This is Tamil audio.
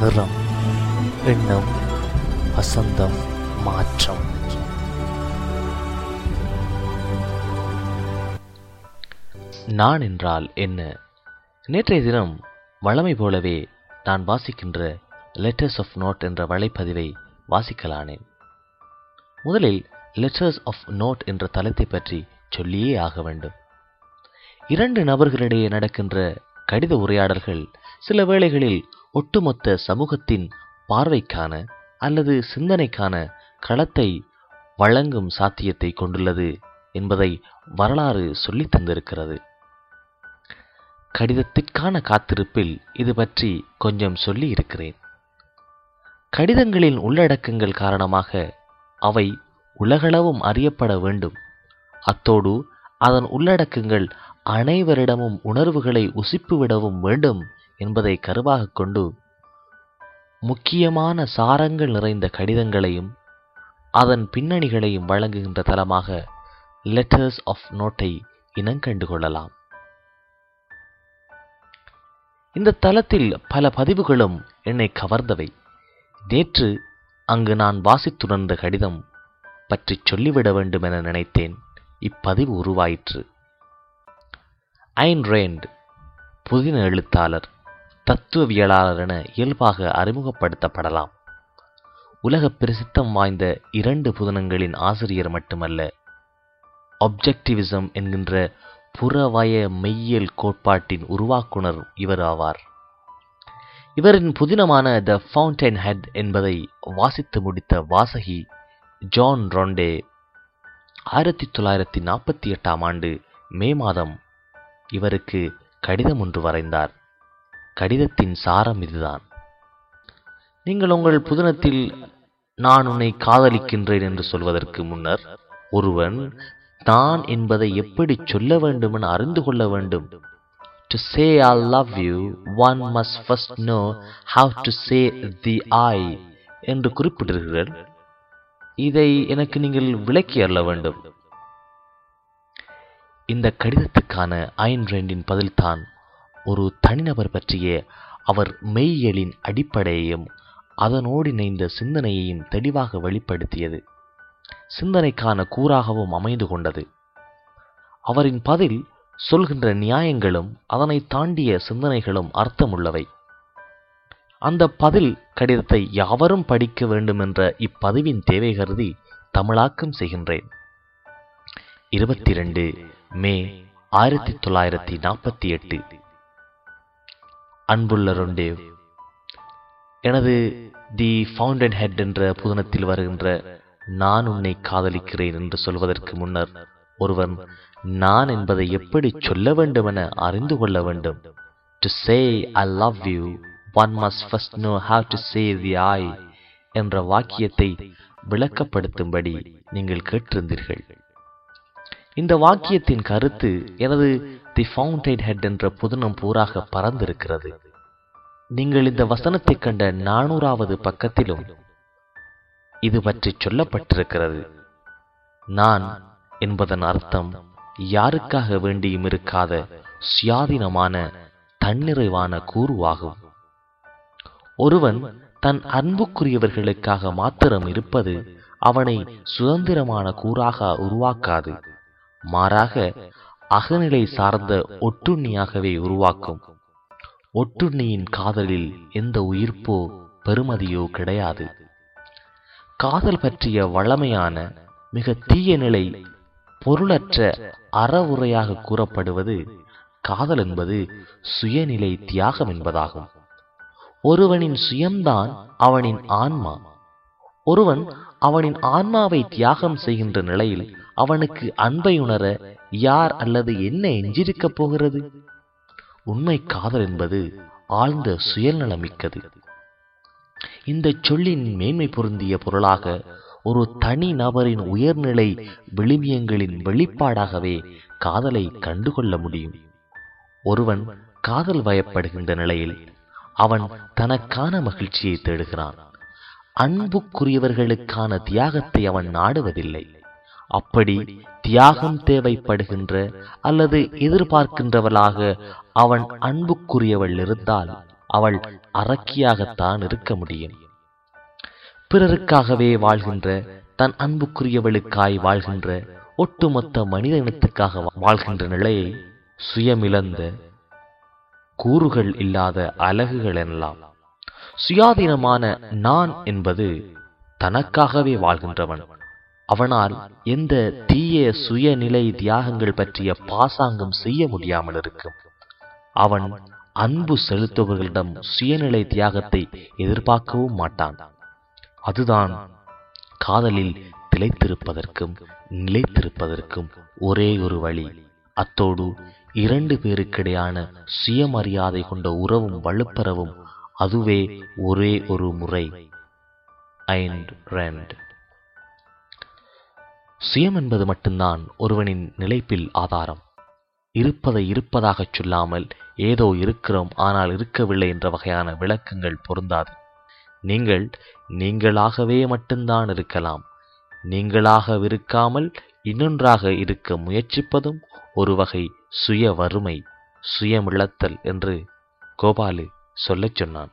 நிறம் எண்ணம் வசந்தம் மாற்றம். நான் என்றால் என்ன? நேற்றைய தினம் வழமை போலவே நான் வாசிக்கின்ற லெட்டர்ஸ் ஆஃப் நோட் என்ற வலைப்பதிவை வாசிக்கலானேன் முதலில் லெட்டர்ஸ் ஆஃப் நோட் என்ற தளத்தை பற்றி சொல்லியே ஆக வேண்டும். இரண்டு நபர்களிடையே நடக்கின்ற கடித உரையாடல்கள் சில வேளைகளில் ஒட்டுமொத்த சமூகத்தின் பார்வைக்கான அல்லது சிந்தனைக்கான களத்தை வழங்கும் சாத்தியத்தை கொண்டுள்ளது என்பதை வரலாறு சொல்லித் தந்திருக்கிறது. கடிதத்திற்கான காத்திருப்பில் இது பற்றி கொஞ்சம் சொல்லி இருக்கிறேன். கடிதங்களின் உள்ளடக்கங்கள் காரணமாக அவை உலகளவும் அறியப்பட வேண்டும். அத்தோடு அதன் உள்ளடக்கங்கள் அனைவரிடமும் உணர்வுகளை உசிப்பு விடவும் வேண்டும் என்பதை கருவாக கொண்டு முக்கியமான சாரங்கள் நிறைந்த கடிதங்களையும் அதன் பின்னணிகளையும் வழங்குகின்ற தளமாக லெட்டர்ஸ் ஆஃப் நோட்டை இனங்கண்டு கொள்ளலாம். இந்த தளத்தில் பல பதிவுகளும் என்னை கவர்ந்தவை. நேற்று அங்கு நான் வாசித்துணர்ந்த கடிதம் பற்றி சொல்லிவிட வேண்டும் என நினைத்தேன். இப்பதிவு உருவாயிற்று. ஐன் ரேண்ட் புதின எழுத்தாளர். தத்துவவியலாளர் என இயல்பாக அறிமுகப்படுத்தப்படலாம். உலக பிரசித்தம் வாய்ந்த இரண்டு புதினங்களின் ஆசிரியர் மட்டுமல்ல ஒப்ஜெக்டிவிசம் என்கின்ற புறவய மெய்யியல் கோட்பாட்டின் உருவாக்குனர் இவர் ஆவார். இவரின் புதினமான த ஃபவுண்டைன் ஹெட் என்பதை வாசித்து முடித்த வாசகி ஜான் ரொண்டே ஆயிரத்தி தொள்ளாயிரத்தி நாற்பத்தி எட்டாம் ஆண்டு மே மாதம் இவருக்கு கடிதம் ஒன்று வரைந்தார். கடிதத்தின் சாரம் இதுதான். நீங்கள் உங்கள் புதினத்தில் நான் உன்னை காதலிக்கின்றேன் என்று சொல்வதற்கு முன்னர் ஒருவன் தான் என்பதை எப்படி சொல்ல வேண்டும் என அறிந்து கொள்ள வேண்டும். To say I love you one must first know how to say the I என்று குறிப்பிட்டிருக்கிறீர்கள் இதை எனக்கு நீங்கள் விளக்கி அருள வேண்டும். இந்த கடிதத்துக்கான ஐன் ரெண்டின் பதில்தான் ஒரு தனிநபர் பற்றிய அவர் மெய்யியலின் அடிப்படையையும் அதனோடு இணைந்த சிந்தனையையும் தெளிவாக வெளிப்படுத்தியது. சிந்தனைக்கான கூறாகவும் அமைந்து கொண்டது. அவரின் பதில் சொல்கின்ற நியாயங்களும் அதனை தாண்டிய சிந்தனைகளும் அர்த்தமுள்ளவை. அந்த பதில் கடிதத்தை யாவரும் படிக்க வேண்டுமென்ற இப்பதிவின் தேவை கருதி தமிழாக்கம் செய்கின்றேன். இருபத்தி ரெண்டு மே ஆயிரத்தி தொள்ளாயிரத்தி நாற்பத்தி எட்டு. அன்புள்ள ரொண்டேவ் எனது தி ஃபவுண்டன் ஹெட் என்ற புதனத்தில் வருகின்ற நான் உன்னை காதலிக்கிறேன் என்று சொல்வதற்கு முன்னர் ஒருவன் நான் என்பதை எப்படி சொல்ல வேண்டும் என அறிந்து கொள்ள வேண்டும். To say I love you one must first know how to say the I என்ற வாக்கியத்தை விளக்கப்படுத்தும்படி நீங்கள் கேட்டிருந்தீர்கள். இந்த வாக்கியத்தின் கருத்து எனது தி ஃபவுண்டைன் ஹெட் என்ற புதினம் பூராக பறந்திருக்கிறது. நீங்கள் இந்த வசனத்தை கண்ட நானூறாவது பக்கத்திலும் இது பற்றி சொல்லப்பட்டிருக்கிறது. நான் என்பதன் அர்த்தம் யாருக்காக வேண்டியும் இருக்காத சுயாதீனமான தன்னிறைவான கூறுவாகும். ஒருவன் தன் அன்புக்குரியவர்களுக்காக மாத்திரம் இருப்பது அவனை சுதந்திரமான கூறாக உருவாக்காது. மாறாக அகநிலை சார்ந்த ஒட்டுண்ணியாகவே உருவாக்கும். ஒட்டுண்ணியின் காதலில் எந்த உயிர்ப்போ பெருமதியோ கிடையாது. காதல் பற்றிய வளமையான மிக தீய நிலை பொருளற்ற அறவுரையாக கூறப்படுவது காதல் என்பது சுயநிலை தியாகம் என்பதாகும். ஒருவனின் சுயம்தான் அவனின் ஆன்மா. ஒருவன் அவனின் ஆன்மாவை தியாகம் செய்கின்ற நிலையில் அவனுக்கு அன்பை உணர யார் அல்லது என்ன எஞ்சிருக்கப் போகிறது? உண்மை காதல் என்பது ஆழ்ந்த சுயநலமிக்கது. இந்த சொல்லின் மேன்மை பொருந்திய பொருளாக ஒரு தனி நபரின் உயர்நிலை விளிமியங்களின் வெளிப்பாடாகவே காதலை கண்டுகொள்ள முடியும். ஒருவன் காதல் வயப்படுகின்ற நிலையில் அவன் தனக்கான மகிழ்ச்சியை தேடுகிறான். அன்புக்குரியவர்களுக்கான தியாகத்தை அவன் நாடுவதில்லை. அப்படி தியாகம் தேவைப்படுகின்ற அல்லது எதிர்பார்க்கின்றவளாக அவன் அன்புக்குரியவள் இருந்தால் அவள் அரக்கியாகத்தான் இருக்க முடியும். பிறருக்காகவே வாழ்கின்ற தன் அன்புக்குரியவளுக்காய் வாழ்கின்ற ஒட்டுமொத்த மனித இனத்துக்காக வாழ்கின்ற நிலையை சுயமிழந்த கூறுகள் இல்லாத அலகுகள் எனலாம். சுயாதீனமான நான் என்பது தனக்காகவே வாழ்கின்றவன். அவனால் எந்த தீய சுயநிலை தியாகங்கள் பற்றிய பாசாங்கம் செய்ய முடியாமல் இருக்கும். அவன் அன்பு செலுத்துபவர்களிடம் சுயநிலை தியாகத்தை எதிர்பார்க்கவும் மாட்டான். அதுதான் காதலில் திளைத்திருப்பதற்கும் நிலைத்திருப்பதற்கும் ஒரே ஒரு வழி. அத்தோடு இரண்டு பேருக்கிடையான சுயமரியாதை கொண்ட உறவும் வலுப்பெறவும் அதுவே ஒரே ஒரு முறை. ஐண்ட் ரெண்ட். சுயம் என்பது மட்டும்தான் ஒருவனின் நிலைப்பில் ஆதாரம். இருப்பதை இருப்பதாகச் சொல்லாமல் ஏதோ இருக்கிறோம் ஆனால் இருக்கவில்லை என்ற வகையான விளக்கங்கள் பொருந்தாது. நீங்கள் நீங்களாகவே மட்டும்தான் இருக்கலாம். நீங்களாகவிருக்காமல் இன்னொன்றாக இருக்க முயற்சிப்பதும் ஒரு வகை சுய வறுமை சுயமிழத்தல் என்று கோபாலு சொல்லச் சொன்னான்.